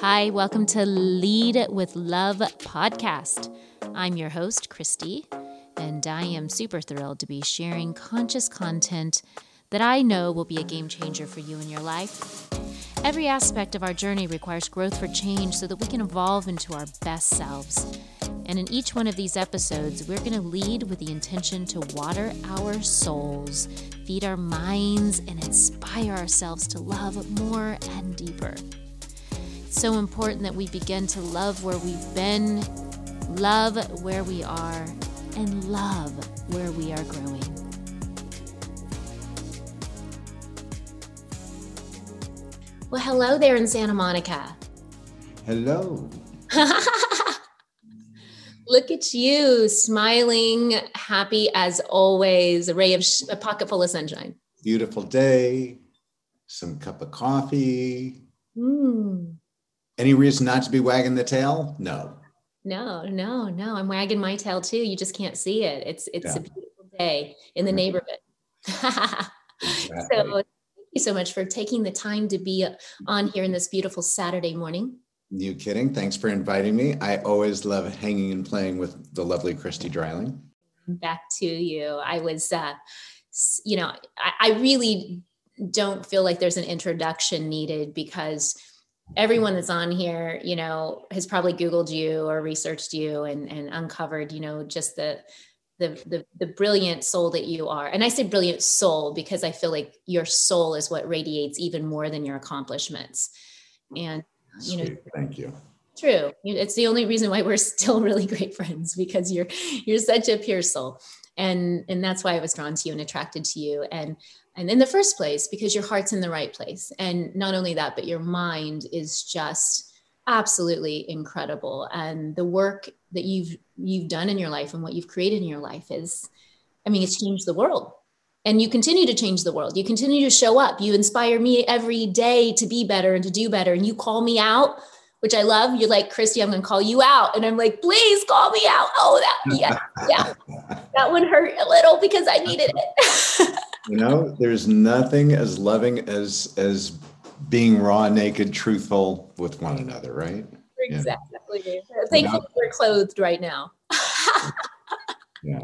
Hi, welcome to Lead with Love podcast. I'm your host, Christy, and I am super thrilled to be sharing conscious content that I know will be a game changer for you in your life. Every aspect of our journey requires growth for change so that we can evolve into our best selves. And in each one of these episodes, we're going to lead with the intention to water our souls, feed our minds, and inspire ourselves to love more and deeper. It's so important that we begin to love where we've been, love where we are, and love where we are growing. Well, hello there in Santa Monica. Hello. Look at you, smiling, happy as always, a ray of sh- a pocket full of sunshine. Beautiful day, some cup of coffee. Mm. Any reason not to be wagging the tail? No. No, no, no. I'm wagging my tail too. You just can't see it. It's it's yeah. a beautiful day in the neighborhood. exactly. So thank you so much for taking the time to be on here in this beautiful Saturday morning. You kidding? Thanks for inviting me. I always love hanging and playing with the lovely Christy Dreiling. Back to you. I was, uh, you know, I, I really don't feel like there's an introduction needed because everyone that's on here, you know, has probably Googled you or researched you and, and uncovered, you know, just the, the, the, the brilliant soul that you are. And I say brilliant soul because I feel like your soul is what radiates even more than your accomplishments. And, you know, thank you. True. It's the only reason why we're still really great friends because you're, you're such a pure soul. And, and that's why I was drawn to you and attracted to you. And and in the first place because your heart's in the right place. And not only that but your mind is just absolutely incredible. And the work that you've you've done in your life and what you've created in your life is i mean it's changed the world. And you continue to change the world. You continue to show up. You inspire me every day to be better and to do better. And you call me out which i love. You're like christy i'm going to call you out. And i'm like please call me out. Oh that yeah yeah. That one hurt a little because i needed it you know there's nothing as loving as as being raw naked truthful with one another right exactly yeah. thankfully we're clothed right now yeah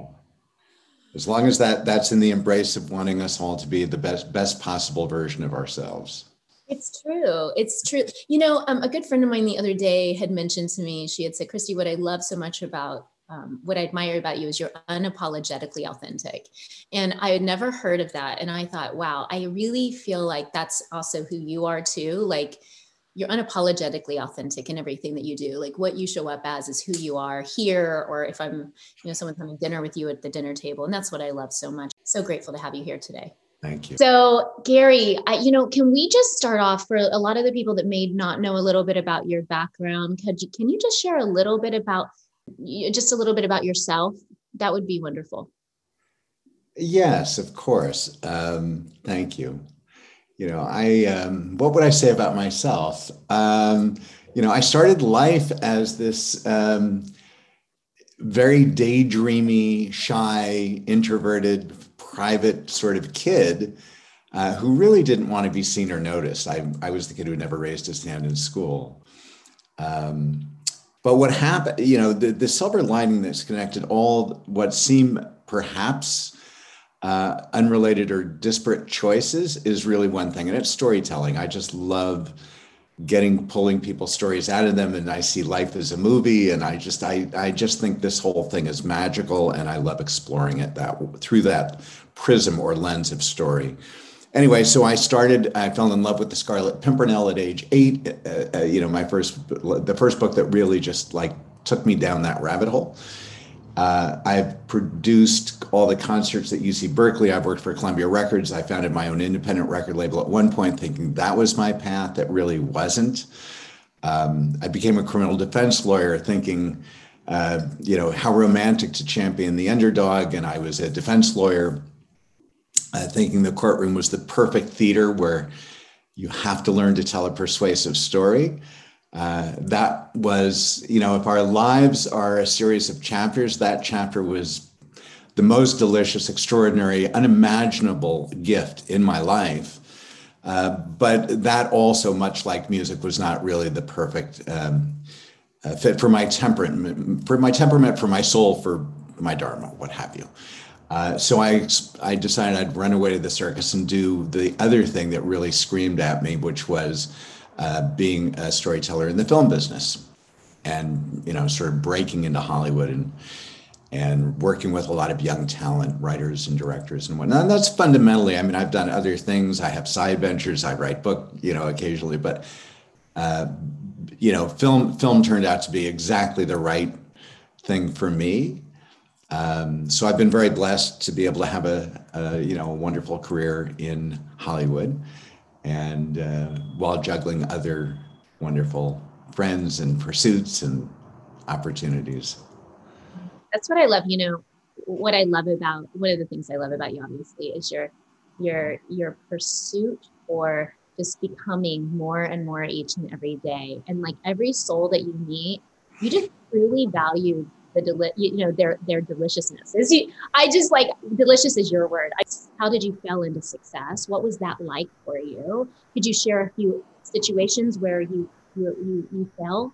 as long as that that's in the embrace of wanting us all to be the best best possible version of ourselves it's true. It's true. You know, um, a good friend of mine the other day had mentioned to me, she had said, Christy, what I love so much about um, what I admire about you is you're unapologetically authentic. And I had never heard of that. And I thought, wow, I really feel like that's also who you are too. Like you're unapologetically authentic in everything that you do. Like what you show up as is who you are here, or if I'm, you know, someone's having dinner with you at the dinner table. And that's what I love so much. So grateful to have you here today. Thank you. So, Gary, I, you know, can we just start off for a lot of the people that may not know a little bit about your background? Could you, can you just share a little bit about just a little bit about yourself? That would be wonderful. Yes, of course. Um, thank you. You know, I um, what would I say about myself? Um, you know, I started life as this um, very daydreamy, shy, introverted, private sort of kid uh, who really didn't want to be seen or noticed. I, I was the kid who never raised his hand in school. Um, but what happened, you know, the, the silver lining that's connected all what seem perhaps uh, unrelated or disparate choices is really one thing, and it's storytelling. I just love getting pulling people's stories out of them, and I see life as a movie, and I just I I just think this whole thing is magical, and I love exploring it that through that prism or lens of story anyway, so I started. I fell in love with the Scarlet Pimpernel at age eight. Uh, uh, you know, my first, the first book that really just like took me down that rabbit hole. Uh, I've produced all the concerts at UC Berkeley. I've worked for Columbia Records. I founded my own independent record label at one point, thinking that was my path. That really wasn't. Um, I became a criminal defense lawyer, thinking, uh, you know, how romantic to champion the underdog. And I was a defense lawyer uh, thinking the courtroom was the perfect theater where you have to learn to tell a persuasive story. Uh, that was, you know, if our lives are a series of chapters, that chapter was the most delicious, extraordinary, unimaginable gift in my life. Uh, but that also, much like music, was not really the perfect um, uh, fit for my temperament, for my temperament, for my soul, for my dharma, what have you. Uh, so I, I decided I'd run away to the circus and do the other thing that really screamed at me, which was uh, being a storyteller in the film business, and you know, sort of breaking into Hollywood and and working with a lot of young talent, writers and directors and whatnot. And that's fundamentally, I mean, I've done other things. I have side ventures. I write book, you know, occasionally, but uh, you know, film film turned out to be exactly the right thing for me. Um, so I've been very blessed to be able to have a, a you know a wonderful career in Hollywood, and uh, while juggling other wonderful friends and pursuits and opportunities that's what I love. You know, what I love about one of the things I love about you, obviously, is your your your pursuit for just becoming more and more each and every day. And like every soul that you meet, you just truly value the deli- you know their their deliciousness. Is you, I just like delicious is your word. I, how did you fell into success? What was that like for you? Could you share a few situations where you you you, you fell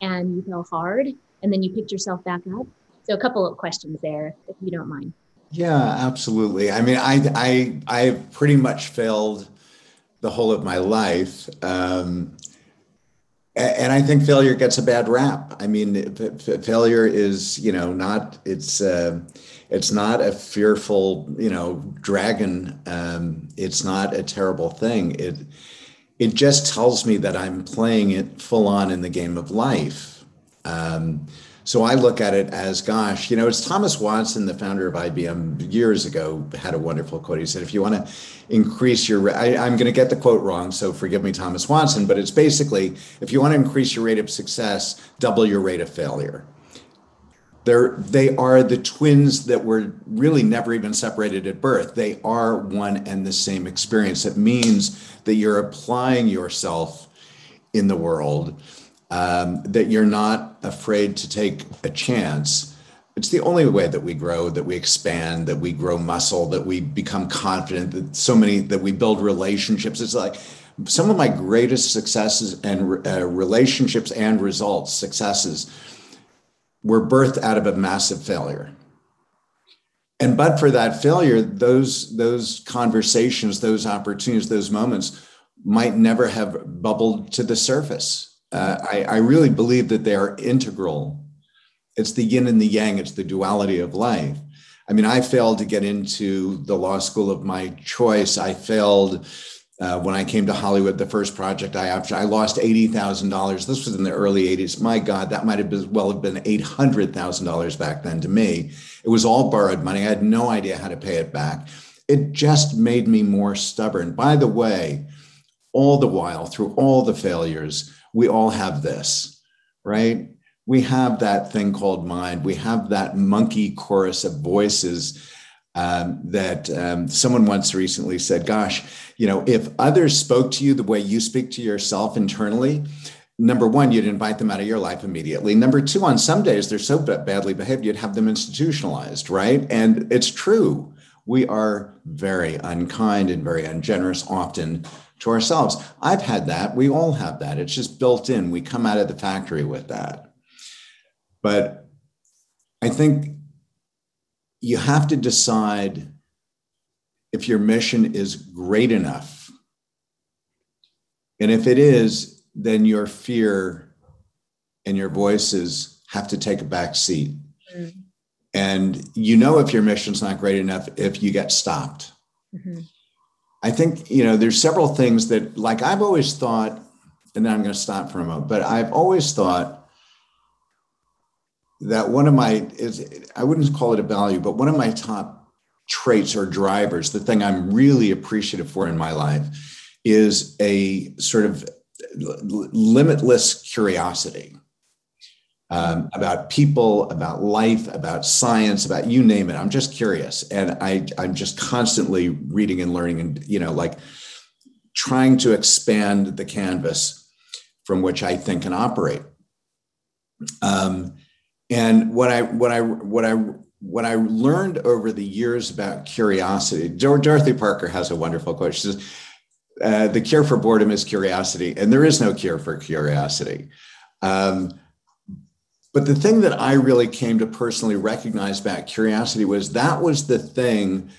and you fell hard and then you picked yourself back up? So a couple of questions there, if you don't mind. Yeah, absolutely. I mean, I I I've pretty much failed the whole of my life. Um, and I think failure gets a bad rap. I mean, failure is, you know, not it's uh, it's not a fearful, you know, dragon. Um, it's not a terrible thing. It it just tells me that I'm playing it full on in the game of life. Um, so I look at it as, gosh, you know, it's Thomas Watson, the founder of IBM, years ago had a wonderful quote. He said, if you want to increase your, I, am going to get the quote wrong, so forgive me, Thomas Watson, but it's basically, if you want to increase your rate of success, double your rate of failure. They're, they are the twins that were really never even separated at birth. They are one and the same experience. It means that you're applying yourself in the world um, that you're not afraid to take a chance. It's the only way that we grow, that we expand, that we grow muscle, that we become confident, that so many, that we build relationships. It's like some of my greatest successes and uh, relationships and results, successes, were birthed out of a massive failure. And but for that failure, those those conversations, those opportunities, those moments might never have bubbled to the surface uh, I, I really believe that they are integral. It's the yin and the yang, it's the duality of life. I mean, I failed to get into the law school of my choice. I failed uh, when I came to Hollywood. The first project I after I lost eighty thousand dollars. This was in the early '80s. My God, that might have been, well have been eight hundred thousand dollars back then to me. It was all borrowed money. I had no idea how to pay it back. It just made me more stubborn. By the way, all the while through all the failures, we all have this, right? We have that thing called mind. We have that monkey chorus of voices um, that um, someone once recently said, Gosh, you know, if others spoke to you the way you speak to yourself internally, number one, you'd invite them out of your life immediately. Number two, on some days they're so badly behaved, you'd have them institutionalized, right? And it's true. We are very unkind and very ungenerous often to ourselves. I've had that. We all have that. It's just built in. We come out of the factory with that. But I think you have to decide if your mission is great enough. And if it is, then your fear and your voices have to take a back seat. Mm-hmm. And you know if your mission's not great enough if you get stopped. Mm-hmm. I think, you know, there's several things that, like, I've always thought, and then I'm going to stop for a moment, but I've always thought that one of my, is I wouldn't call it a value, but one of my top traits or drivers, the thing I'm really appreciative for in my life, is a sort of limitless curiosity um, about people, about life, about science, about you name it. I'm just curious, and I I'm just constantly reading and learning, and you know, like trying to expand the canvas from which I think and operate. Um, and what I what I what I what I learned over the years about curiosity, Dorothy Parker has a wonderful quote. She says, uh, the cure for boredom is curiosity, and there is no cure for curiosity. Um, but the thing that I really came to personally recognize about curiosity was that was the thing,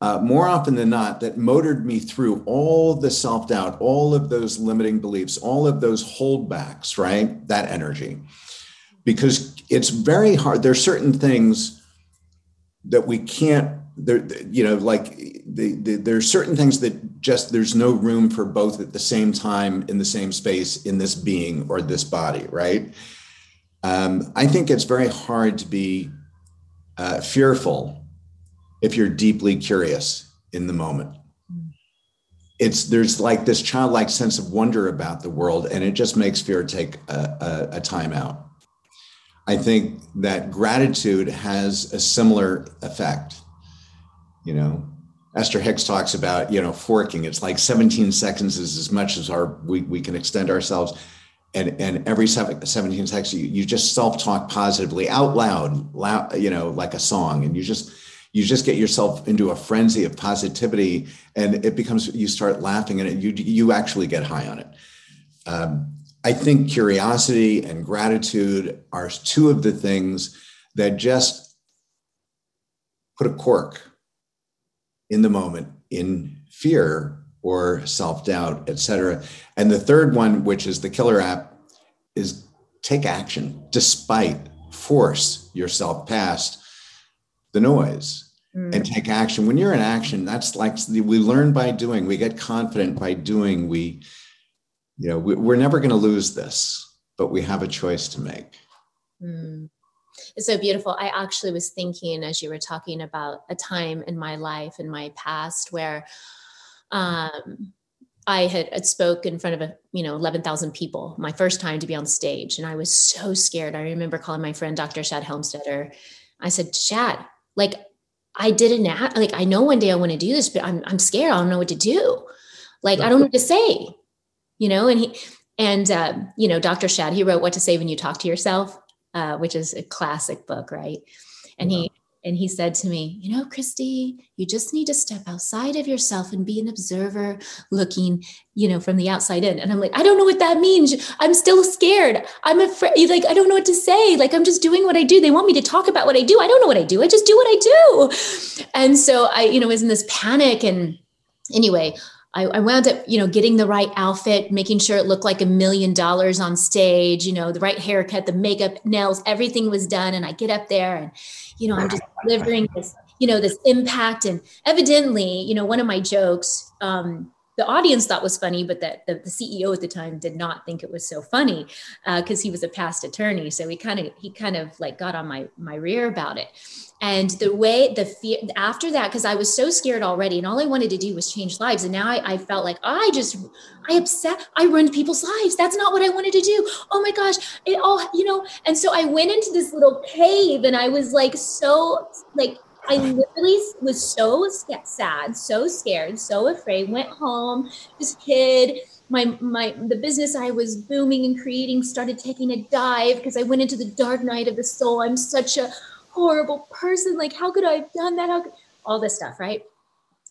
uh, more often than not, that motored me through all the self doubt, all of those limiting beliefs, all of those holdbacks, right? That energy. Because it's very hard. There are certain things that we can't there you know like the, the, there are certain things that just there's no room for both at the same time in the same space in this being or this body right um, i think it's very hard to be uh, fearful if you're deeply curious in the moment. It's there's like this childlike sense of wonder about the world and it just makes fear take a, a, a time out. I think that gratitude has a similar effect. You know esther hicks talks about you know forking. It's like 17 seconds is as much as our we, we can extend ourselves and and every 17 seconds you, you just self-talk positively out loud loud you know like a song. And you just you just get yourself into a frenzy of positivity and it becomes you start laughing and you you actually get high on it. Um, i think curiosity and gratitude are two of the things that just put a cork in the moment in fear or self-doubt etc and the third one which is the killer app is take action despite force yourself past the noise. Mm. and take action. When you're in action that's like we learn by doing. We get confident by doing. We you know we, are never going to lose this but we have a choice to make. Mm it's so beautiful. I actually was thinking as you were talking about a time in my life, in my past, where um, I had, had spoke in front of a you know eleven thousand people, my first time to be on stage, and I was so scared. I remember calling my friend Dr. Shad Helmstetter. I said, Shad, like I did an act, like I know one day I want to do this, but I'm I'm scared. I don't know what to do. Like I don't know what to say, you know. And he and uh, you know Dr. Shad, he wrote "What to Say When You Talk to Yourself." uh, which is a classic book, right? And he and he said to me, you know, Christy, you just need to step outside of yourself and be an observer looking, you know, from the outside in. And I'm like, I don't know what that means. I'm still scared. I'm afraid. Like, I don't know what to say. Like, I'm just doing what I do. They want me to talk about what I do. I don't know what I do. I just do what I do. And so I, you know, was in this panic. And anyway, I, I wound up, you know, getting the right outfit, making sure it looked like a million dollars on stage, you know, the right haircut, the makeup, nails, everything was done. And I get up there and, you know, I'm just delivering this, you know, this impact. And evidently, you know, one of my jokes, um, the audience thought was funny, but that the, the, CEO at the time did not think it was so funny because uh, he was a past attorney. So he kind of he kind of like got on my my rear about it. And the way the fear after that, because I was so scared already, and all I wanted to do was change lives. And now I, I felt like I just I upset I ruined people's lives. That's not what I wanted to do. Oh my gosh, it all you know. And so I went into this little cave, and I was like so like I literally was so sad, so scared, so afraid. Went home, just hid. My my the business I was booming and creating started taking a dive because I went into the dark night of the soul. I'm such a horrible person. Like, how could I have done that? How could, all this stuff, right?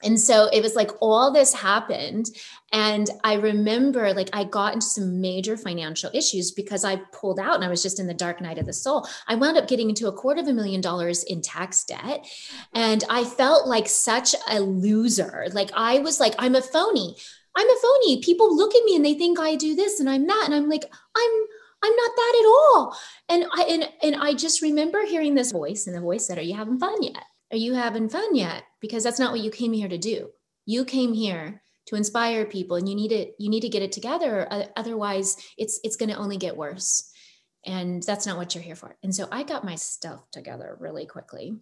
And so it was like all this happened and i remember like i got into some major financial issues because i pulled out and i was just in the dark night of the soul i wound up getting into a quarter of a million dollars in tax debt and i felt like such a loser like i was like i'm a phony i'm a phony people look at me and they think i do this and i'm that and i'm like i'm I'm not that at all. And I and, and I just remember hearing this voice, and the voice said, Are you having fun yet? Are you having fun yet? Because that's not what you came here to do. You came here to inspire people and you need it you need to get it together otherwise it's it's going to only get worse and that's not what you're here for and so i got my stuff together really quickly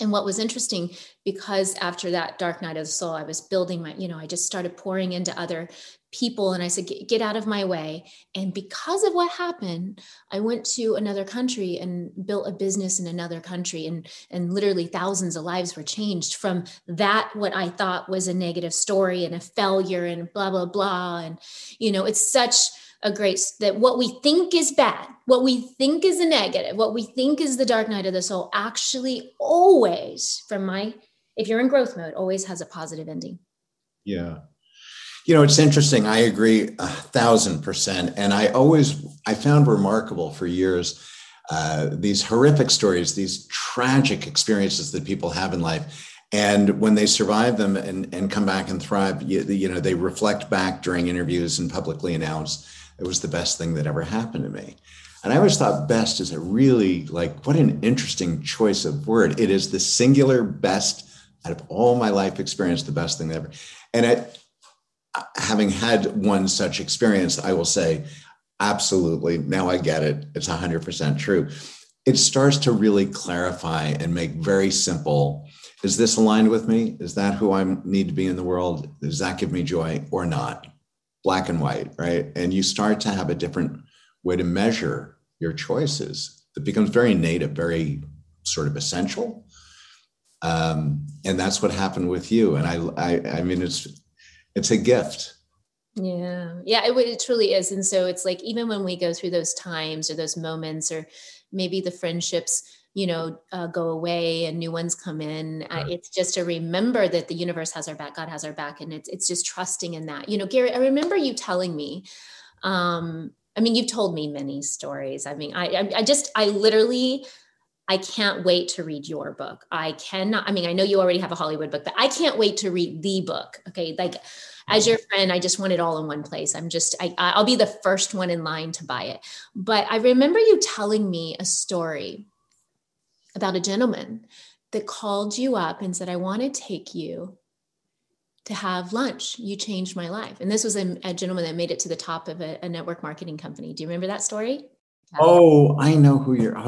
and what was interesting because after that dark night of the soul i was building my you know i just started pouring into other people and I said, get, out of my way. And because of what happened, I went to another country and built a business in another country. And, and literally thousands of lives were changed from that, what I thought was a negative story and a failure and blah, blah, blah. And, you know, it's such a great that what we think is bad, what we think is a negative, what we think is the dark night of the soul actually always, from my, if you're in growth mode, always has a positive ending. Yeah You know, it's interesting. I agree a thousand percent. And I always, I found remarkable for years uh, these horrific stories, these tragic experiences that people have in life. And when they survive them and, and come back and thrive, you, you know, they reflect back during interviews and publicly announce it was the best thing that ever happened to me. And I always thought best is a really like, what an interesting choice of word. It is the singular best out of all my life experience, the best thing ever. And it, having had one such experience, I will say, absolutely, now I get it. It's 100% true. It starts to really clarify and make very simple is this aligned with me? Is that who I need to be in the world? Does that give me joy or not? Black and white, right? And you start to have a different way to measure your choices that becomes very native, very sort of essential. Um, and that's what happened with you. And I, I, I mean, it's it's a gift. Yeah, yeah, it, it truly is. And so it's like even when we go through those times or those moments, or maybe the friendships, you know, uh, go away and new ones come in. Uh, it's just to remember that the universe has our back, God has our back, and it's it's just trusting in that. You know, Gary, I remember you telling me. Um, I mean, you've told me many stories. I mean, I, I just, I literally I can't wait to read your book. I cannot, I mean, I know you already have a Hollywood book, but I can't wait to read the book. Okay. Like as your friend, I just want it all in one place. I'm just, I, I'll be the first one in line to buy it. But I remember you telling me a story about a gentleman that called you up and said, I want to take you to have lunch. You changed my life. And this was a, a gentleman that made it to the top of a, a, network marketing company. Do you remember that story? Oh, I know who you're. I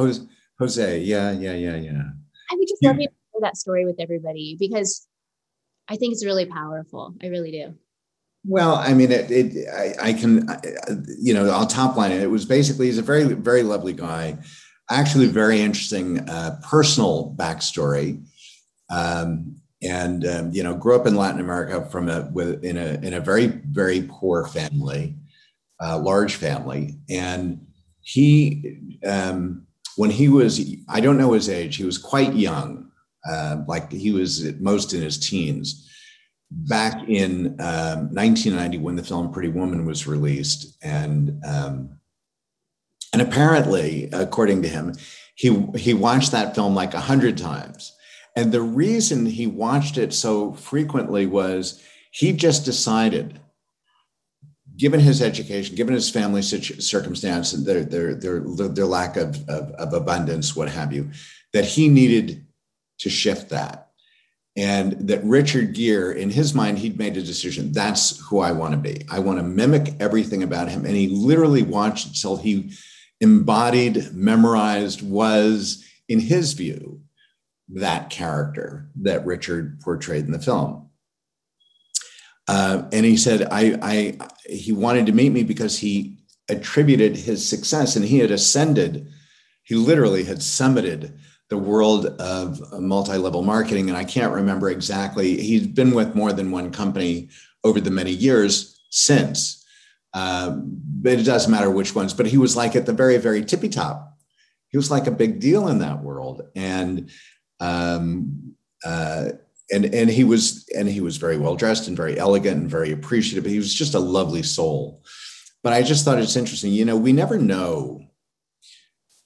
Jose. Yeah, yeah, yeah, yeah. I would just yeah. love you to share that story with everybody because I think it's really powerful. I really do. Well, I mean, it. it I, I, can, you know, I'll top line it. It was basically he's a very, very lovely guy. Actually, very interesting uh, personal backstory. Um, and um, you know, grew up in Latin America from a with in a in a very, very poor family, uh, large family, and he um, when he was, I don't know his age, he was quite young, uh, like he was most in his teens. Back in um, 1990, when the film Pretty Woman was released, and um, and apparently, according to him, he he watched that film like a hundred times. And the reason he watched it so frequently was he just decided given his education, given his family circumstance, and their, their, their, their lack of, of, of, abundance, what have you, that he needed to shift that. And that Richard Gere, in his mind, he'd made a decision. That's who I want to be. I want to mimic everything about him. And he literally watched until he embodied, memorized, was, in his view, that character that Richard portrayed in the film. Uh, and he said, I, I, he wanted to meet me because he attributed his success and he had ascended, he literally had summited the world of multi-level marketing. And I can't remember exactly, he's been with more than one company over the many years since. Um, but it doesn't matter which ones, but he was like at the very, very tippy top. He was like a big deal in that world. And um, uh, and and he was and he was very well dressed and very elegant and very appreciative. But he was just a lovely soul. But I just thought it's interesting. You know, we never know.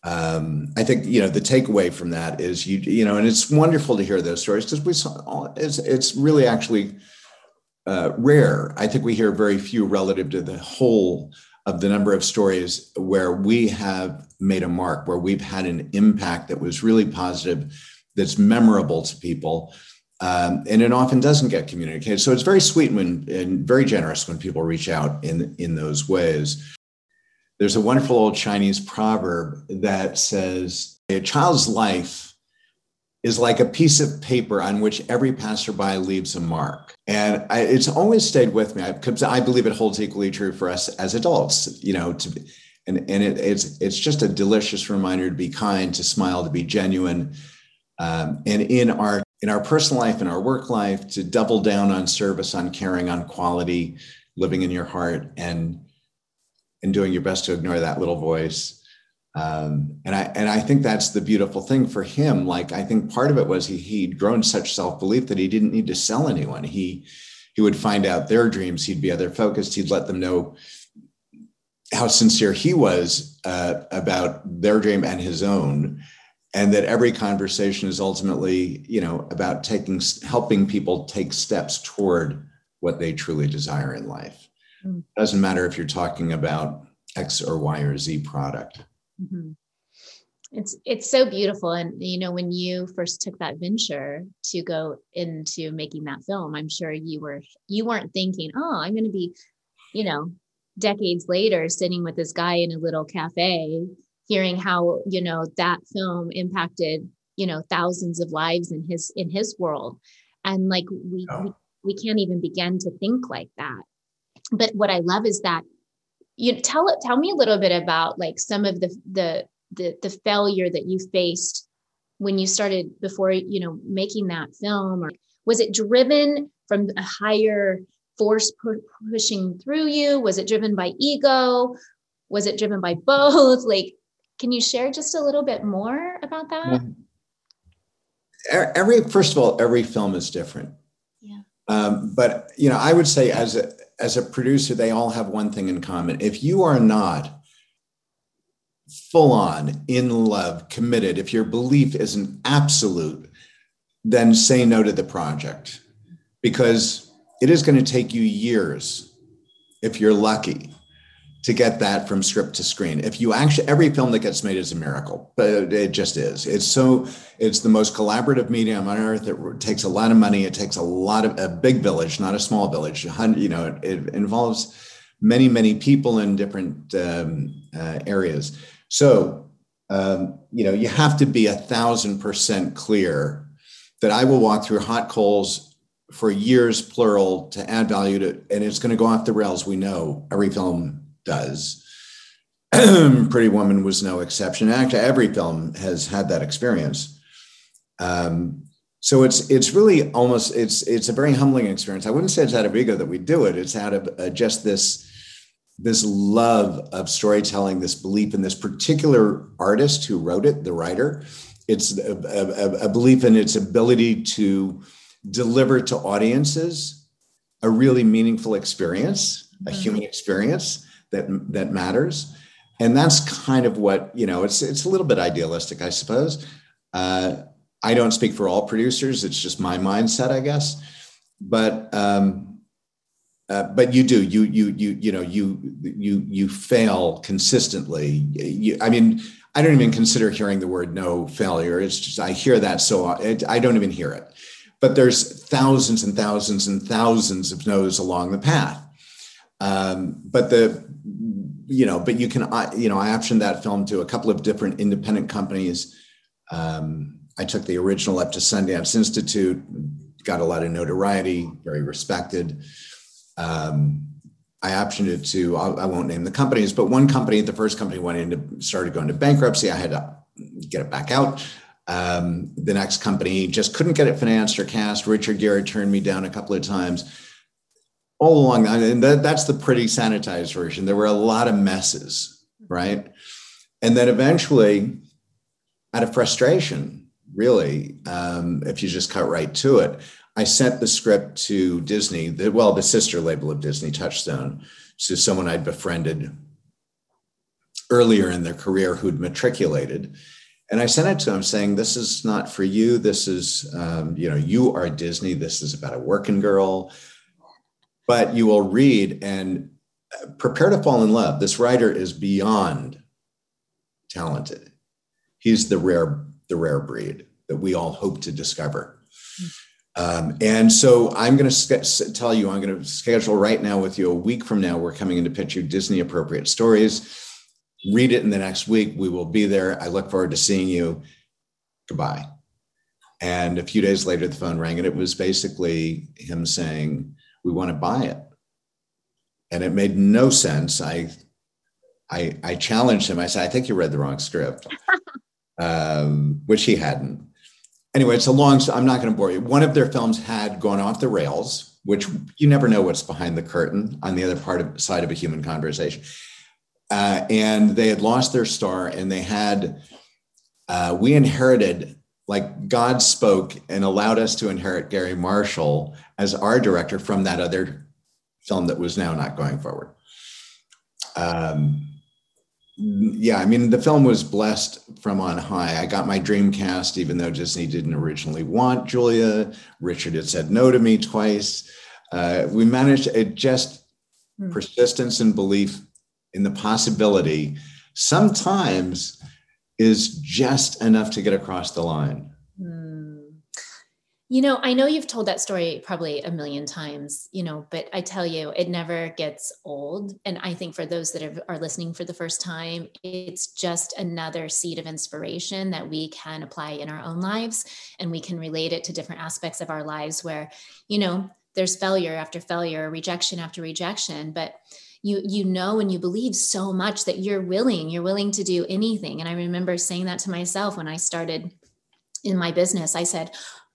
Um, I think you know the takeaway from that is you you know, and it's wonderful to hear those stories because we saw it's it's really actually uh, rare. I think we hear very few relative to the whole of the number of stories where we have made a mark, where we've had an impact that was really positive, that's memorable to people um, and it often doesn't get communicated. So it's very sweet when, and very generous when people reach out in, in those ways. There's a wonderful old Chinese proverb that says, A child's life is like a piece of paper on which every passerby leaves a mark. And I, it's always stayed with me because I, I believe it holds equally true for us as adults, you know, to and, and it, it's, it's just a delicious reminder to be kind, to smile, to be genuine. Um, and in our in our personal life, in our work life, to double down on service, on caring, on quality, living in your heart, and and doing your best to ignore that little voice. Um, and I and I think that's the beautiful thing for him. Like I think part of it was he he'd grown such self belief that he didn't need to sell anyone. He he would find out their dreams. He'd be other focused. He'd let them know how sincere he was uh, about their dream and his own and that every conversation is ultimately you know about taking helping people take steps toward what they truly desire in life mm-hmm. doesn't matter if you're talking about x or y or z product mm-hmm. it's it's so beautiful and you know when you first took that venture to go into making that film i'm sure you were you weren't thinking oh i'm going to be you know decades later sitting with this guy in a little cafe hearing how you know that film impacted you know thousands of lives in his in his world. And like we oh. we, we can't even begin to think like that. But what i love is that you tell tell me a little bit about like some of the the the, the failure that you faced when you started before you know making that film or was it driven from a higher force pu- pushing through you? Was it driven by ego? Was it driven by both? Like can you share just a little bit more about that? Every first of all, every film is different. Yeah. Um, but you know, I would say as a as a producer, they all have one thing in common. If you are not full on in love, committed, if your belief isn't absolute, then say no to the project because it is going to take you years if you're lucky to get that from script to screen. If you actually, every film that gets made is a miracle, but it just is. It's so, it's the most collaborative medium on earth. It takes a lot of money. It takes a lot of a big village, not a small village. You know, it, it involves many, many people in different um, uh, areas. So, um, you know, you have to be a thousand percent clear that I will walk through hot coals for years, plural, to add value to, and it's going to go off the rails. We know every film does. Pretty Woman was no exception. Actually, every film has had that experience. Um, so it's it's really almost it's it's a very humbling experience. I wouldn't say it's out of ego that we do it. It's out of uh, just this this love of storytelling, this belief in this particular artist who wrote it, the writer. It's a, a, a belief in its ability to deliver to audiences a really meaningful experience, a mm-hmm. human experience that that matters. And that's kind of what you know it's it's a little bit idealistic i suppose. Uh, i don't speak for all producers. It's just my mindset i guess. But um, uh, but you do you you you you know you you you fail consistently. You, i mean i don't even consider hearing the word no failure. It's just i hear that so it, i don't even hear it. But there's thousands and thousands and thousands of no's along the path um, but the you know, but you can, I, you know, I optioned that film to a couple of different independent companies. Um, I took the original up to Sundance Institute, got a lot of notoriety, very respected. Um, I optioned it to, I won't name the companies, but one company, the first company went into, started going to bankruptcy. I had to get it back out. Um, the next company just couldn't get it financed or cast. Richard Gere turned me down a couple of times all along, and that, that's the pretty sanitized version. There were a lot of messes, right? And then eventually, out of frustration, really, um, if you just cut right to it, I sent the script to Disney, the, well, the sister label of Disney, Touchstone, to someone I'd befriended earlier in their career who'd matriculated. And I sent it to him saying, This is not for you. This is, um, you know, you are Disney. This is about a working girl but you will read and prepare to fall in love. This writer is beyond talented. He's the rare, the rare breed that we all hope to discover. Um, and so I'm going to tell you, I'm going to schedule right now with you a week from now. We're coming in to pitch you Disney appropriate stories. Read it in the next week. We will be there. I look forward to seeing you. Goodbye. And a few days later, the phone rang, and it was basically him saying, we want to buy it. And it made no sense. I, I, I challenged him. I said, I think you read the wrong script, um, which he hadn't. Anyway, it's a long, I'm not going to bore you. One of their films had gone off the rails, which you never know what's behind the curtain on the other part of side of a human conversation. Uh, and they had lost their star and they had, uh, we inherited like God spoke and allowed us to inherit Garry Marshall as our director from that other film that was now not going forward. Um, yeah, I mean, the film was blessed from on high. I got my dream cast, even though Disney didn't originally want Julia. Richard had said no to me twice. Uh, we managed it just hmm. persistence and belief in the possibility sometimes is just enough to get across the line. Hmm. You know, I know you've told that story probably a million times, you know, but I tell you, it never gets old. And I think for those that are, are listening for the first time, it's just another seed of inspiration that we can apply in our own lives and we can relate it to different aspects of our lives where, you know, there's failure after failure, rejection after rejection, but you you know and you believe so much that you're willing you're willing to do anything and i remember saying that to myself when i started in my business i said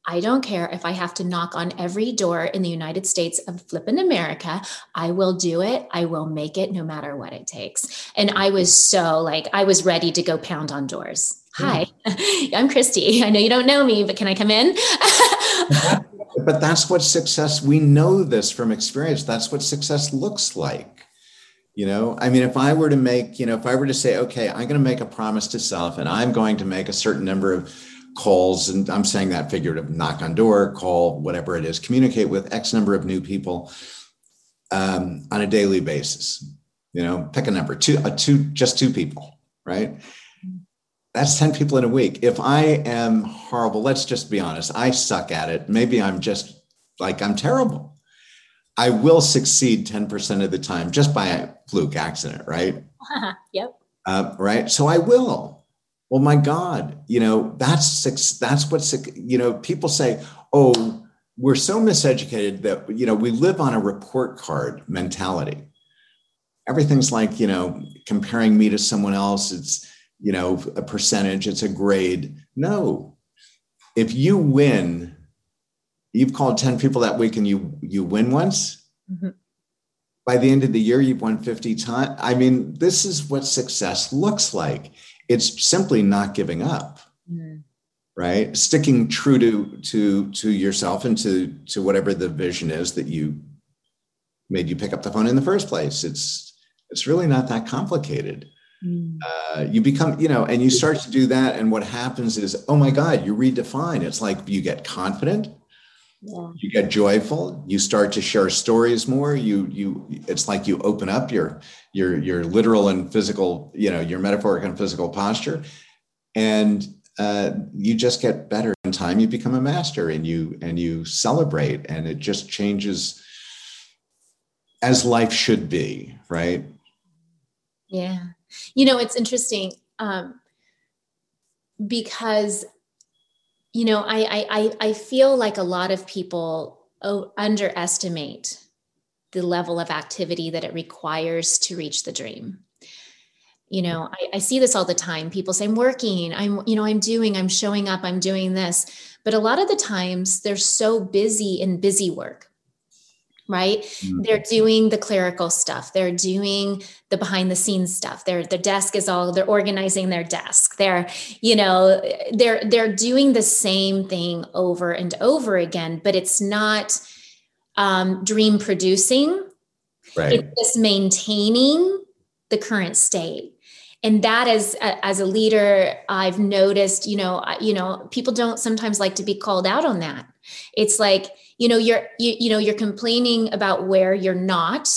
I don't care if I have to knock on every door in the United States of flippin' America. I will do it. I will make it no matter what it takes. And I was so like, I was ready to go pound on doors. Hmm. Hi, I'm Christy. I know you don't know me, but can I come in? but that's what success, we know this from experience. That's what success looks like. You know, I mean, if I were to make, you know, if I were to say, okay, I'm going to make a promise to self and I'm going to make a certain number of calls, and I'm saying that figurative knock on door, call, whatever it is, communicate with X number of new people um, on a daily basis. You know, pick a number, two, a two, just two people, right? That's 10 people in a week. If I am horrible, let's just be honest, I suck at it. Maybe I'm just like, I'm terrible. I will succeed 10% of the time just by a fluke accident, right? yep. Uh, right. So I will well my god you know that's that's what you know people say oh we're so miseducated that you know we live on a report card mentality everything's like you know comparing me to someone else it's you know a percentage it's a grade no if you win you've called 10 people that week and you you win once? Mm-hmm. by the end of the year you've won 50 times i mean this is what success looks like. It's simply not giving up. Mm. right? Sticking true to to to yourself and to to whatever the vision is that you made you pick up the phone in the first place. It's it's really not that complicated. Mm. uh, you become you know and you start to do that and what happens is oh my god you redefine. It's like you get confident yeah. you get joyful you start to share stories more you you it's like you open up your your your literal and physical you know your metaphoric and physical posture. And uh, you just get better in time you become a master and you and you celebrate and it just changes as life should be right? Yeah. You know it's interesting um, because you know I, I i feel like a lot of people underestimate the level of activity that it requires to reach the dream. You know I, I, see this all the time. People say i'm working. I'm you know i'm doing i'm showing up i'm doing this. But a lot of the times they're so busy in busy work right? Mm-hmm. they're doing the clerical stuff. They're doing the behind the scenes stuff. Their their desk is all they're organizing their desk. They're you know they're they're doing the same thing over and over again but it's not um, dream producing. Right. It's just maintaining the current state and that is as a leader i've noticed you know you know people don't sometimes like to be called out on that. It's like you know you're you, you know you're complaining about where you're not.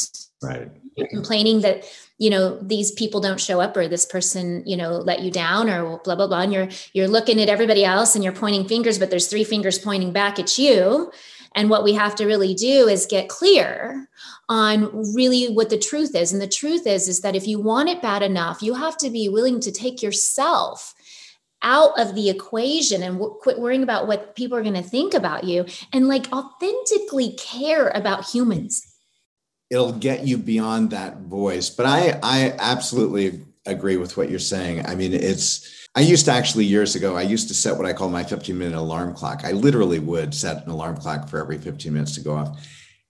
Right. You're complaining that you know these people don't show up or this person you know let you down or blah blah blah. And you're you're looking at everybody else and you're pointing fingers but there's three fingers pointing back at you. And what we have to really do is get clear on really what the truth is. And the truth is is that if you want it bad enough you have to be willing to take yourself out of the equation and w- quit worrying about what people are going to think about you and like authentically care about humans. It'll get you beyond that voice. But i i absolutely agree with what you're saying. I mean it's i used to actually years ago i used to set what i call my 15 minute alarm clock. I literally would set an alarm clock for every 15 minutes to go off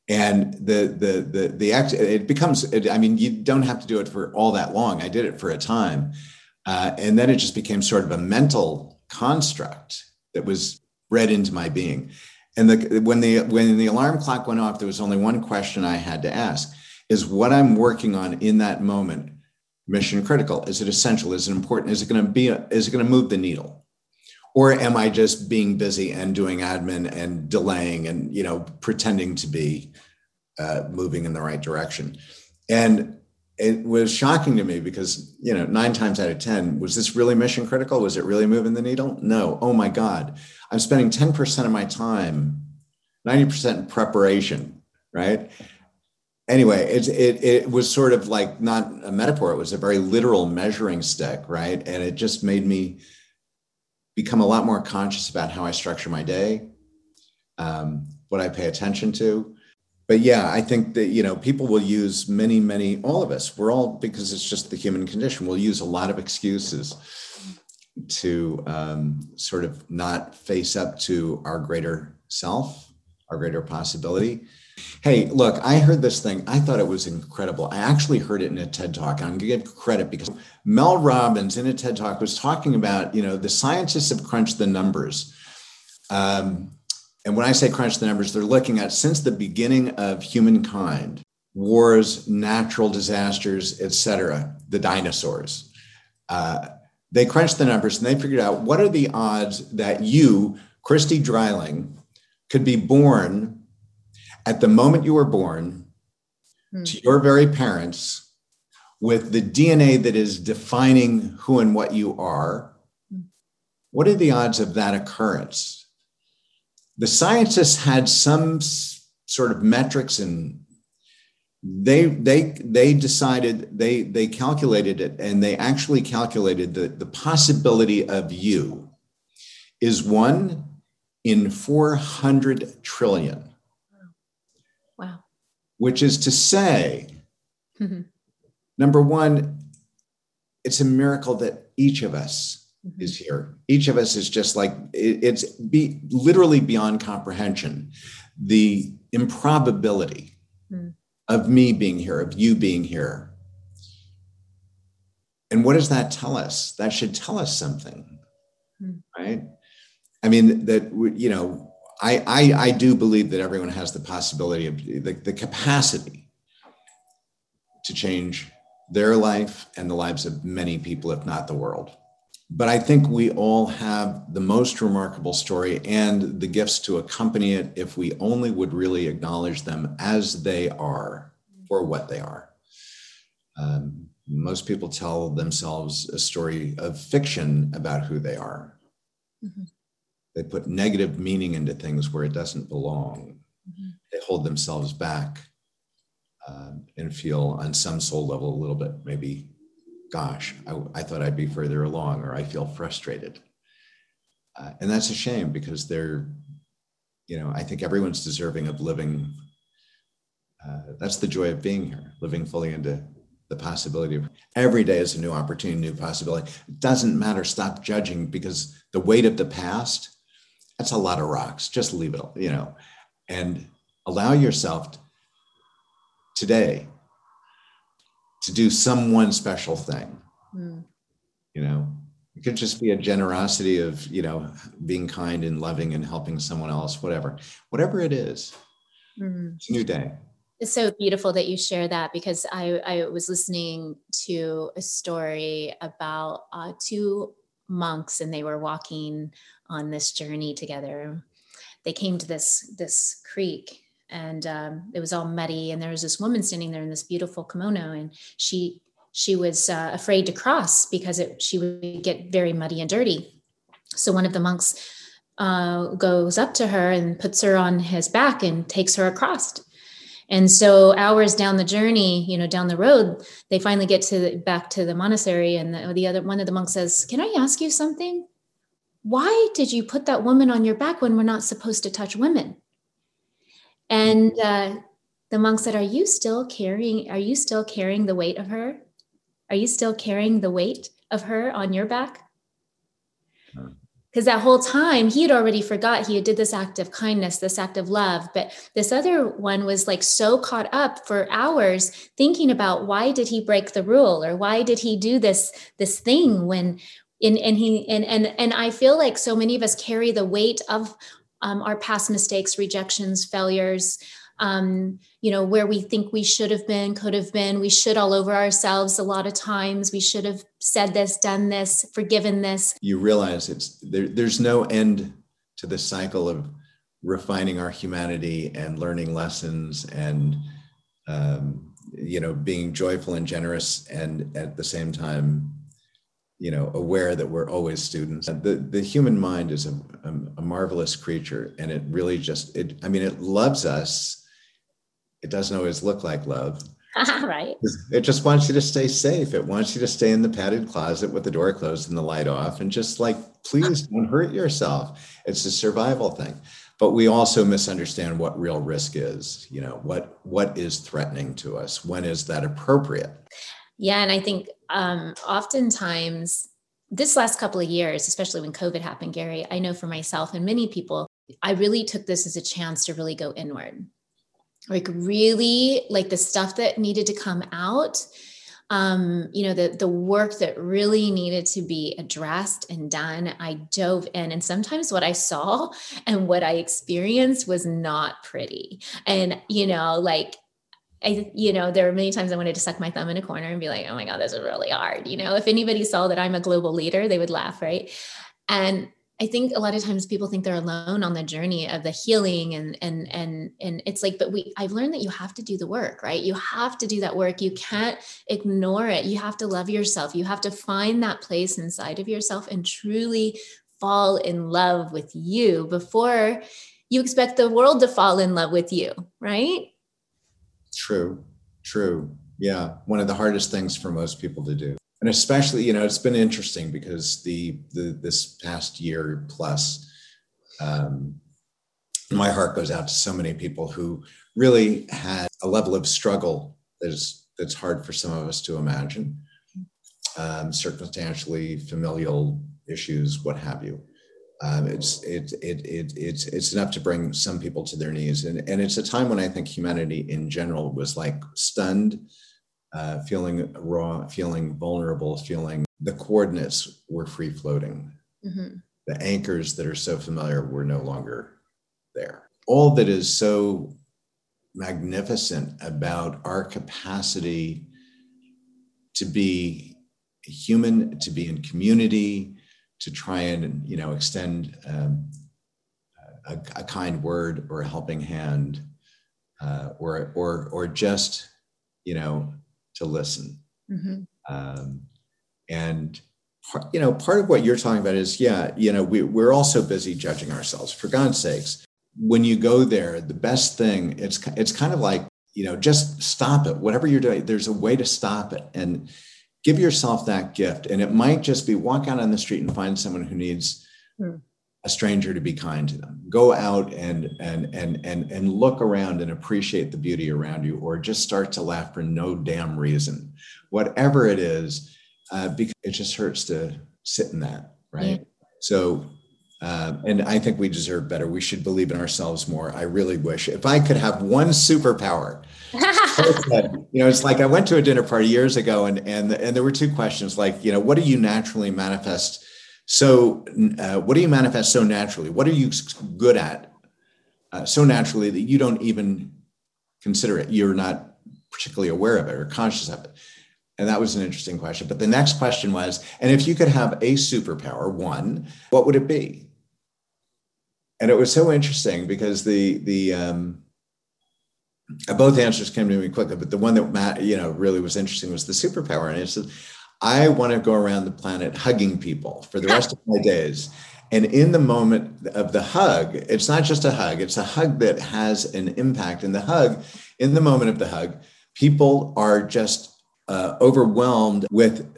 and the the the the act it becomes i mean you don't have to do it for all that long i did it for a time uh, and then it just became sort of a mental construct that was bred into my being. And the, when the when the alarm clock went off, there was only one question I had to ask: Is what I'm working on in that moment mission critical? Is it essential? Is it important? Is it going to be? Is it going to move the needle? Or am I just being busy and doing admin and delaying and you know pretending to be uh, moving in the right direction? And it was shocking to me because you know nine times out of ten was this really mission critical? Was it really moving the needle? No. Oh my god. I'm spending 10% of my time 90% in preparation right? Anyway it, it, it was sort of like not a metaphor it was a very literal measuring stick right? And it just made me become a lot more conscious about how i structure my day um, what i pay attention to but yeah, I think that you know people will use many, many. All of us, we're all because it's just the human condition. We'll use a lot of excuses to um, sort of not face up to our greater self, our greater possibility. Hey, look, I heard this thing. I thought it was incredible. I actually heard it in a TED talk. I'm going to give credit because Mel Robbins in a TED talk was talking about, you know, the scientists have crunched the numbers. Um, and when I say crunch the numbers, they're looking at since the beginning of humankind, wars, natural disasters, etc., the dinosaurs. Uh, they crunched the numbers and they figured out what are the odds that you, Christy Dreiling, could be born at the moment you were born hmm. to your very parents with the DNA that is defining who and what you are. Hmm. What are the odds of that occurrence? the scientists had some sort of metrics and they they they decided they they calculated it and they actually calculated that the possibility of you is one in 400 trillion which is to say mm-hmm. number one it's a miracle that each of us mm-hmm. is here. Each of us is just like it, it's be literally beyond comprehension. The improbability mm. of me being here, of you being here. And what does that tell us? That should tell us something, mm. right? I mean, that you know, I, I I do believe that everyone has the possibility of the, the capacity to change their life and the lives of many people, if not the world but I think we all have the most remarkable story and the gifts to accompany it if we only would really acknowledge them as they are for what they are. Um, most people tell themselves a story of fiction about who they are. Mm-hmm. They put negative meaning into things where it doesn't belong. Mm-hmm. They hold themselves back um, and feel, on some soul level, a little bit maybe gosh, I, I thought I'd be further along, or I feel frustrated. Uh, and that's a shame because they're, you know, I think everyone's deserving of living. Uh, that's the joy of being here, living fully into the possibility of every day is a new opportunity, new possibility. It doesn't matter. Stop judging because the weight of the past, that's a lot of rocks. Just leave it, you know, and allow yourself today to do some one special thing. Mm. You know, it could just be a generosity of, you know, being kind and loving and helping someone else, whatever, whatever it is. Mm. It's a new day. It's so beautiful that you share that because I, I was listening to a story about uh, two monks and they were walking on this journey together. They came to this this creek and um, it was all muddy and there was this woman standing there in this beautiful kimono and she she was uh, afraid to cross because it, she would get very muddy and dirty. So one of the monks uh, goes up to her and puts her on his back and takes her across. And so hours down the journey you know down the road they finally get to the, back to the monastery and the, the other one of the monks says can i ask you something why did you put that woman on your back when we're not supposed to touch women and uh, the monk said, Are you still carrying, are you still carrying the weight of her? Are you still carrying the weight of her on your back? Because that whole time he had already forgot he had did this act of kindness, this act of love. But this other one was like so caught up for hours thinking about why did he break the rule or why did he do this this thing when and and he and and and i feel like so many of us carry the weight of um, our past mistakes rejections failures um, you know where we think we should have been could have been. We should all over ourselves a lot of times. We should have said this done this forgiven this. You realize it's there, there's no end to the cycle of refining our humanity and learning lessons and um, you know being joyful and generous and at the same time you know aware that we're always students. The the human mind is a, a, a, marvelous creature and it really just it i mean it loves us. It doesn't always look like love. Right. It just wants you to stay safe. It wants you to stay in the padded closet with the door closed and the light off and just like please don't hurt yourself. It's a survival thing. But we also misunderstand what real risk is you know what what is threatening to us? When is that appropriate yeah, and I think um, oftentimes this last couple of years, especially when COVID happened, Gary, I know for myself and many people, I really took this as a chance to really go inward. Like really like the stuff that needed to come out um, you know, the the work that really needed to be addressed and done, I dove in. And sometimes what I saw and what I experienced was not pretty. And, you know, like I, you know, there were many times I wanted to suck my thumb in a corner and be like, oh my God, this is really hard. You know, if anybody saw that I'm a global leader, they would laugh, right? And I think a lot of times people think they're alone on the journey of the healing and and and and it's like, but we I've learned that you have to do the work, right? You have to do that work. You can't ignore it. You have to love yourself. You have to find that place inside of yourself and truly fall in love with you before you expect the world to fall in love with you, right? True, true. Yeah, one of the hardest things for most people to do. And especially, you know, it's been interesting because the, the this past year plus, um, my heart goes out to so many people who really had a level of struggle that is that's hard for some of us to imagine, um, circumstantially, familial issues, what have you um, it's it, it it it's it's enough to bring some people to their knees. And and it's a time when i think humanity in general was like stunned uh, feeling raw feeling vulnerable feeling the coordinates were free floating mm-hmm. the anchors that are so familiar were no longer there. All that is so magnificent about our capacity to be human to be in community to try and you know extend um, a, a, kind word or a helping hand uh, or or or just you know to listen. Mm-hmm. um, and you know part of what you're talking about is yeah you know we, we're also busy judging ourselves for god's sakes. When you go there the best thing it's it's kind of like you know just stop it. Whatever you're doing there's a way to stop it. And give yourself that gift. And it might just be walk out on the street and find someone who needs mm. a stranger to be kind to them. Go out and and and and and look around and appreciate the beauty around you, or just start to laugh for no damn reason. Whatever it is, uh, because it just hurts to sit in that, right? So uh, and I think we deserve better. We should believe in ourselves more. I really wish if I could have one superpower. you know, it's like I went to a dinner party years ago, and and and there were two questions like, you know, what do you naturally manifest? So, uh, what do you manifest so naturally? What are you good at uh, so naturally that you don't even consider it? You're not particularly aware of it or conscious of it. And that was an interesting question. But the next question was, and if you could have a superpower, one, what would it be? and it was so interesting because the the um, both answers came to me quickly, but the one that Matt, you know, really was interesting was the superpower. And it said, I want to go around the planet hugging people for the rest of my days. And in the moment of the hug, it's not just a hug, it's a hug that has an impact. And the hug, in the moment of the hug, people are just uh, overwhelmed with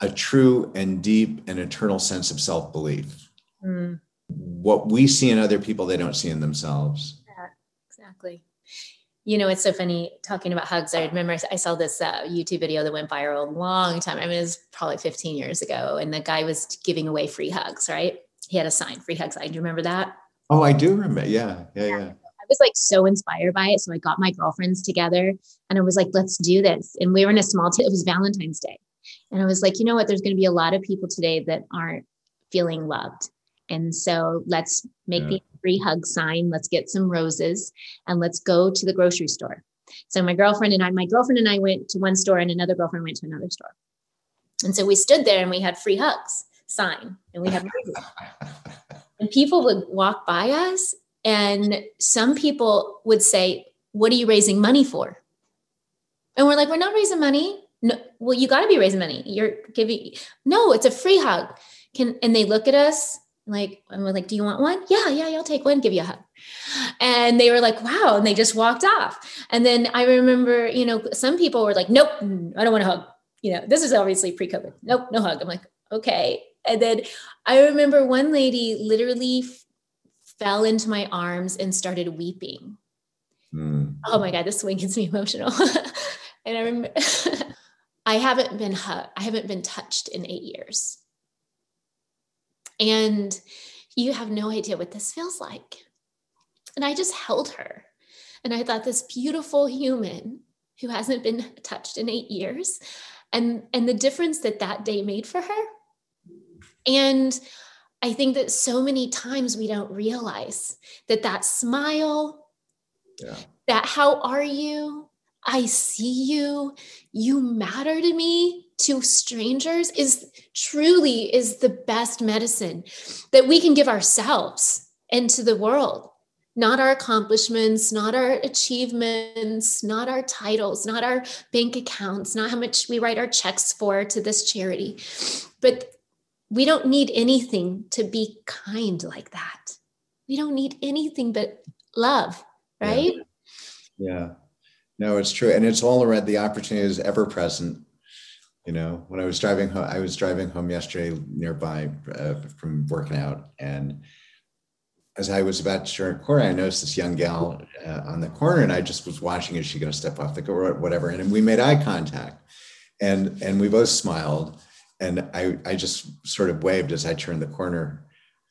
a true and deep and eternal sense of self belief. Mm what we see in other people they don't see in themselves yeah, exactly you know it's so funny talking about hugs i remember i saw this uh, youtube video that went viral a long time i mean it was probably 15 years ago and the guy was giving away free hugs right he had a sign free hugs I do you remember that oh i do remember yeah yeah yeah, yeah. I was like so inspired by it. So I got my girlfriends together and I was like, let's do this. And we were in a small, t- it was Valentine's Day. And I was like, you know what? There's going to be a lot of people today that aren't feeling loved. And so let's make yeah. the free hug sign. Let's get some roses and let's go to the grocery store. So my girlfriend and I, my girlfriend and I went to one store and another girlfriend went to another store. And so we stood there and we had free hugs sign and we had roses. and people would walk by us and some people would say, What are you raising money for? And we're like, We're not raising money. No, well, you got to be raising money. You're giving, no, it's a free hug. Can, and they look at us like, and we're like, Do you want one? Yeah, yeah, I'll take one, give you a hug. And they were like, Wow. And they just walked off. And then I remember, you know, some people were like, Nope, I don't want to hug. You know, this is obviously pre COVID. Nope, no hug. I'm like, Okay. And then I remember one lady literally f- fell into my arms and started weeping. Mm. Oh my God, this one gets me emotional. and I remember I haven't been hugged, I haven't been touched in eight years. And you have no idea what this feels like. And I just held her. And I thought this beautiful human who hasn't been touched in eight years and and the difference that that day made for her and I think that so many times we don't realize that that smile, yeah. that how are you? I see you. You matter to me to strangers is truly is the best medicine that we can give ourselves and to the world not our accomplishments, not our achievements, not our titles, not our bank accounts, not how much we write our checks for to this charity, but we don't need anything to be kind like that. We don't need anything but love, right? Yeah. yeah. No, it's true. And it's all around the opportunity is ever present. You know, when I was driving home, I was driving home yesterday nearby uh, from working out. And as I was about to turn a corner, I noticed this young gal uh, on the corner and I just was watching, is she going to step off the or whatever? And we made eye contact and, and we both smiled and I, I just sort of waved as I turned the corner.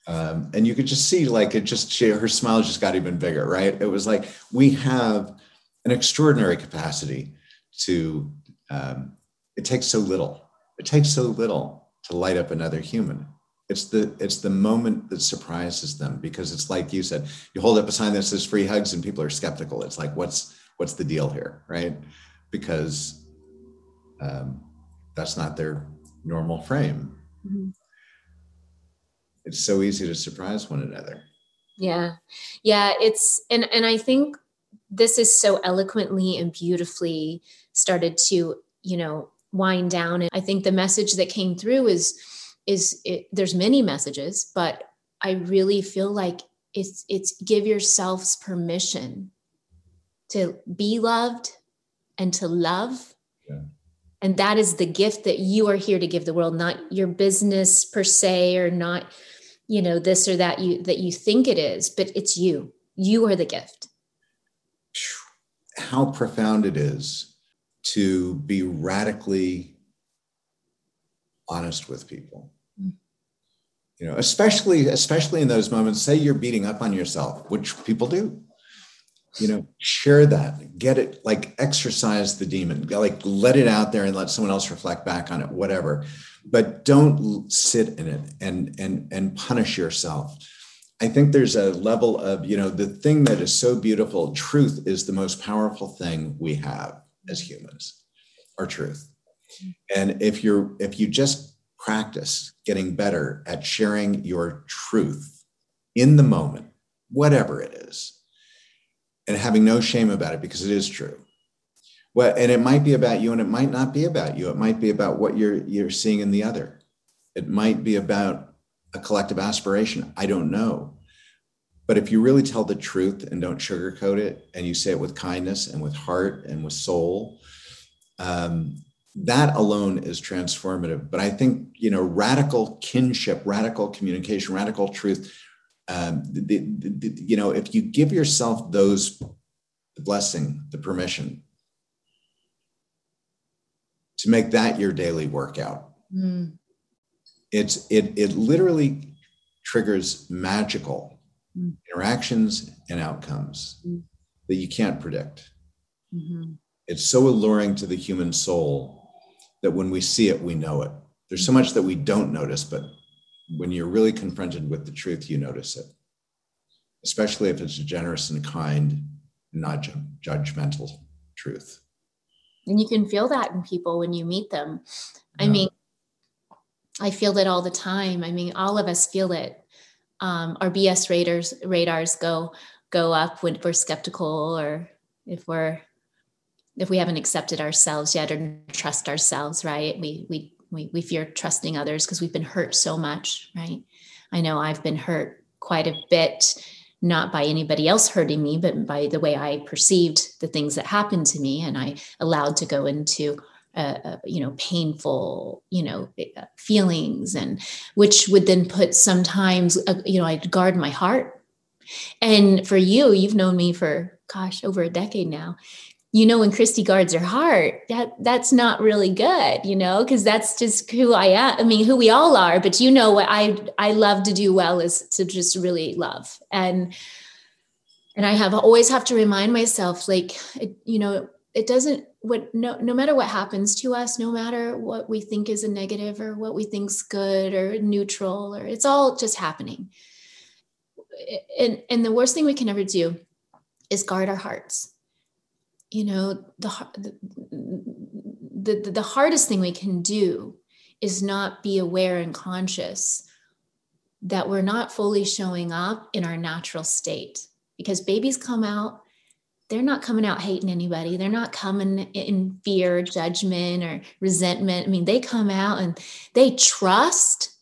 Um, and you could just see like it just, she, her smile just got even bigger, right? It was like, we have an extraordinary capacity to, um, it takes so little, it takes so little to light up another human. It's the, it's the moment that surprises them because it's like you said, you hold up a sign that says free hugs and people are skeptical. It's like, what's, what's the deal here? Right. Because, um, that's not their normal frame. Mm-hmm. It's so easy to surprise one another. Yeah. Yeah, it's and and I think this is so eloquently and beautifully started to, you know, wind down. And I think the message that came through is is it, there's many messages, but I really feel like it's it's give yourselves permission to be loved and to love. Yeah. And that is the gift that you are here to give the world not your business per se or not you know this or that you that you think it is but it's you. You are the gift. How profound it is to be radically honest with people. Mm. you know especially especially in those moments say you're beating up on yourself which people do. You know share that get it like exercise the demon like let it out there and let someone else reflect back on it whatever. But don't sit in it and and and punish yourself. I think there's a level of you know the thing that is so beautiful truth is the most powerful thing we have as humans our truth and if you're if you just practice getting better at sharing your truth in the moment whatever it is and having no shame about it because it is true. Well, and it might be about you and it might not be about you. It might be about what you're you're seeing in the other. It might be about a collective aspiration. I don't know. But if you really tell the truth and don't sugarcoat it, and you say it with kindness and with heart and with soul, um, that alone is transformative. But I think you know, radical kinship, radical communication, radical truth um, the, the, the, you know, if you give yourself those the blessing, the permission to make that your daily workout, mm. it's it it literally triggers magical mm. interactions and outcomes mm. that you can't predict. Mm-hmm. It's so alluring to the human soul that when we see it, we know it. There's so much that we don't notice, but when you're really confronted with the truth, you notice it, especially if it's a generous and kind, not ju- judgmental truth. And you can feel that in people when you meet them. Yeah. I mean, I feel it all the time. I mean, all of us feel it. Um, our BS radars radars go go up when we're skeptical or if we're if we haven't accepted ourselves yet or trust ourselves, right? We we we, we fear trusting others because we've been hurt so much, right? I know I've been hurt quite a bit, not by anybody else hurting me, but by the way I perceived the things that happened to me, and I allowed to go into uh, uh, you know painful you know uh, feelings and which would then put sometimes uh, you know i'd guard my heart and for you you've known me for gosh over a decade now you know when Christy guards her heart, that that's not really good, you know, because that's just who I am. I mean, who we all are. But you know what I I love to do well is to just really love and and I have always have to remind myself, like, you know, it doesn't what no no matter what happens to us, no matter what we think is a negative or what we think's good or neutral, or it's all just happening. And and the worst thing we can ever do is guard our hearts you know the, the the the hardest thing we can do is not be aware and conscious that we're not fully showing up in our natural state because babies come out they're not coming out hating anybody. They're not coming in fear judgment or resentment. I mean they come out and they trust.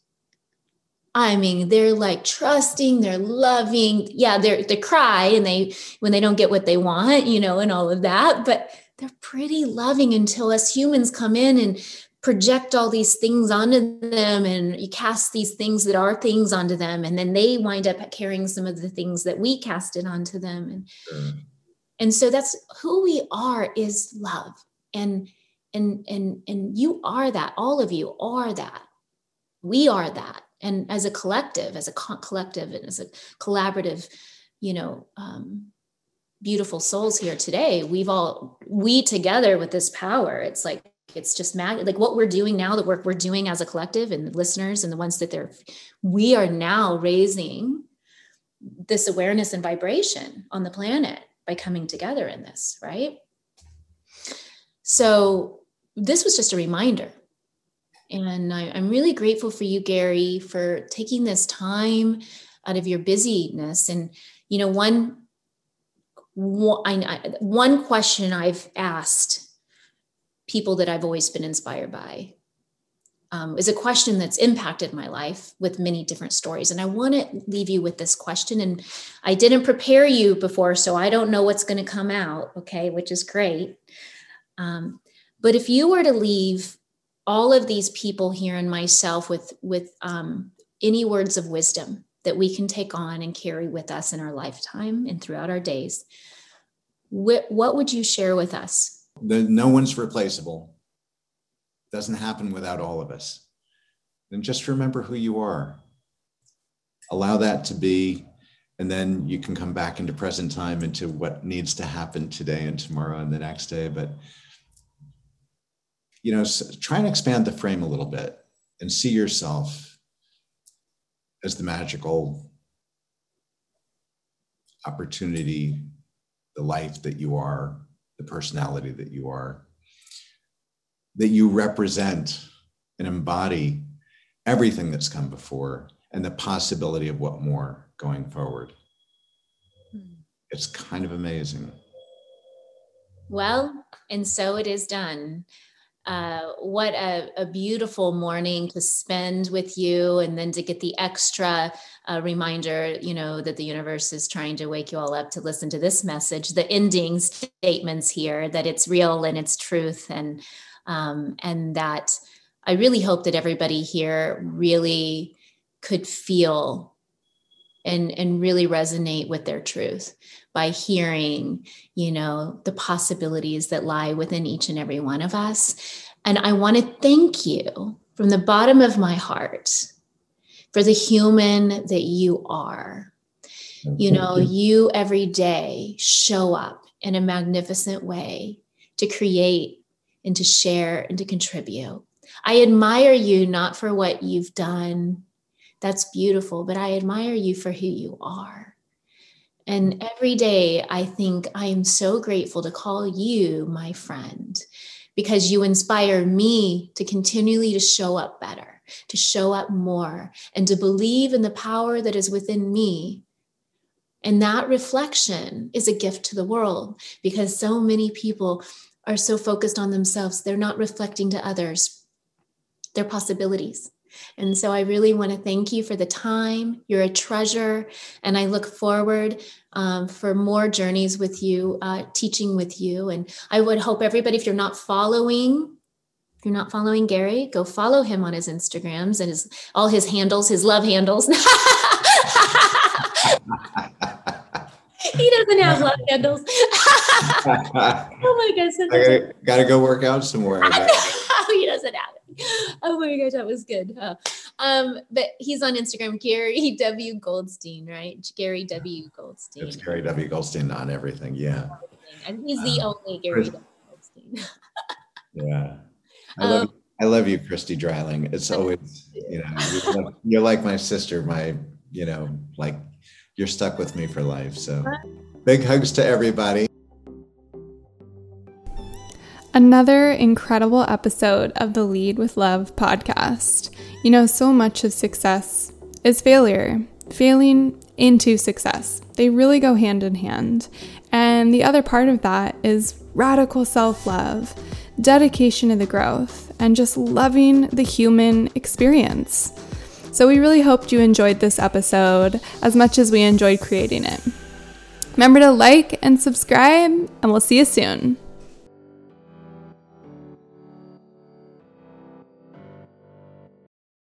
I mean, they're like trusting, they're loving. Yeah, they're they cry and they when they don't get what they want, you know, and all of that, but they're pretty loving until us humans come in and project all these things onto them and you cast these things that are things onto them. And then they wind up carrying some of the things that we casted onto them. And. And so that's who we are is love. And and and and you are that. All of you are that. We are that. And as a collective as a co- collective and as a collaborative you know um, beautiful souls here today we've all we together with this power it's like it's just mag like what we're doing now the work we're doing as a collective and the listeners and the ones that they're we are now raising this awareness and vibration on the planet by coming together in this right so this was just a reminder and I, am really grateful for you, Gary, for taking this time out of your busyness. And, you know, one, one question I've asked people that I've always been inspired by um, is a question that's impacted my life with many different stories. And I want to leave you with this question. And I didn't prepare you before, so I don't know what's going to come out, okay, which is great. Um, but if you were to leave all of these people here and myself with with um, any words of wisdom that we can take on and carry with us in our lifetime and throughout our days what, what would you share with us the, no one's replaceable doesn't happen without all of us. Then just remember who you are. Allow that to be and then you can come back into present time into what needs to happen today and tomorrow and the next day. But you know, try and expand the frame a little bit and see yourself as the magical opportunity, the life that you are, the personality that you are, that you represent and embody everything that's come before and the possibility of what more going forward. Hmm. It's kind of amazing. Well, and so it is done uh, what a, a, beautiful morning to spend with you and then to get the extra uh, reminder you know that the universe is trying to wake you all up to listen to this message the ending statements here that it's real and it's truth and um, and that i really hope that everybody here really could feel and and really resonate with their truth by hearing you know the possibilities that lie within each and every one of us. And i want to thank you from the bottom of my heart for the human that you are. You know you every day show up in a magnificent way to create and to share and to contribute. I admire you not for what you've done. That's beautiful, but I admire you for who you are. And every day I think I am so grateful to call you my friend because you inspire me to continually to show up better, to show up more and to believe in the power that is within me. And that reflection is a gift to the world because so many people are so focused on themselves, they're not reflecting to others their possibilities. And so I really want to thank you for the time. You're a treasure. And I look forward um, for more journeys with you, uh, teaching with you. And I would hope everybody, if you're not following, you're not following Gary, go follow him on his Instagrams and his all his handles, his love handles. he doesn't have love handles. oh my gosh. I gotta, gotta, go work out somewhere. more. he doesn't have it. oh my gosh, that was good. Huh? Um, but he's on Instagram, Gary W. Goldstein, right? Gary W. Goldstein. It's Gary W. Goldstein on everything. Yeah. And he's the um, only Gary W. Goldstein. yeah. I love, um, I love you, Christy Dreiling. It's always, you know, you're like, you're like my sister, my, you know, like you're stuck with me for life. So big hugs to everybody. Another incredible episode of the Lead with Love podcast. You know, so much of success is failure, failing into success. They really go hand in hand. And the other part of that is radical self love, dedication to the growth, and just loving the human experience. So, we really hoped you enjoyed this episode as much as we enjoyed creating it. Remember to like and subscribe, and we'll see you soon.